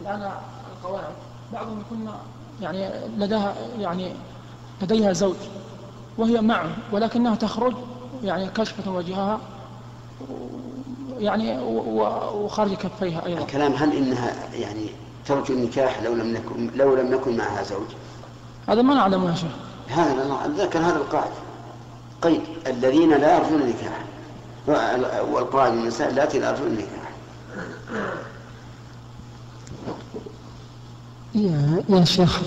الآن القواعد بعضهم يكون يعني لديها يعني لديها زوج وهي معه ولكنها تخرج يعني كشفة وجهها يعني وخارج كفيها أيضا. الكلام هل إنها يعني ترجو النكاح لو لم نكن لو لم نكن معها زوج؟ هذا ما نعلم يا شيخ. هذا ذكر هذا القاعدة قيد الذين لا يرجون النكاح. والقواعد من النساء اللاتي لا يرجون النكاح. يا يا شيخ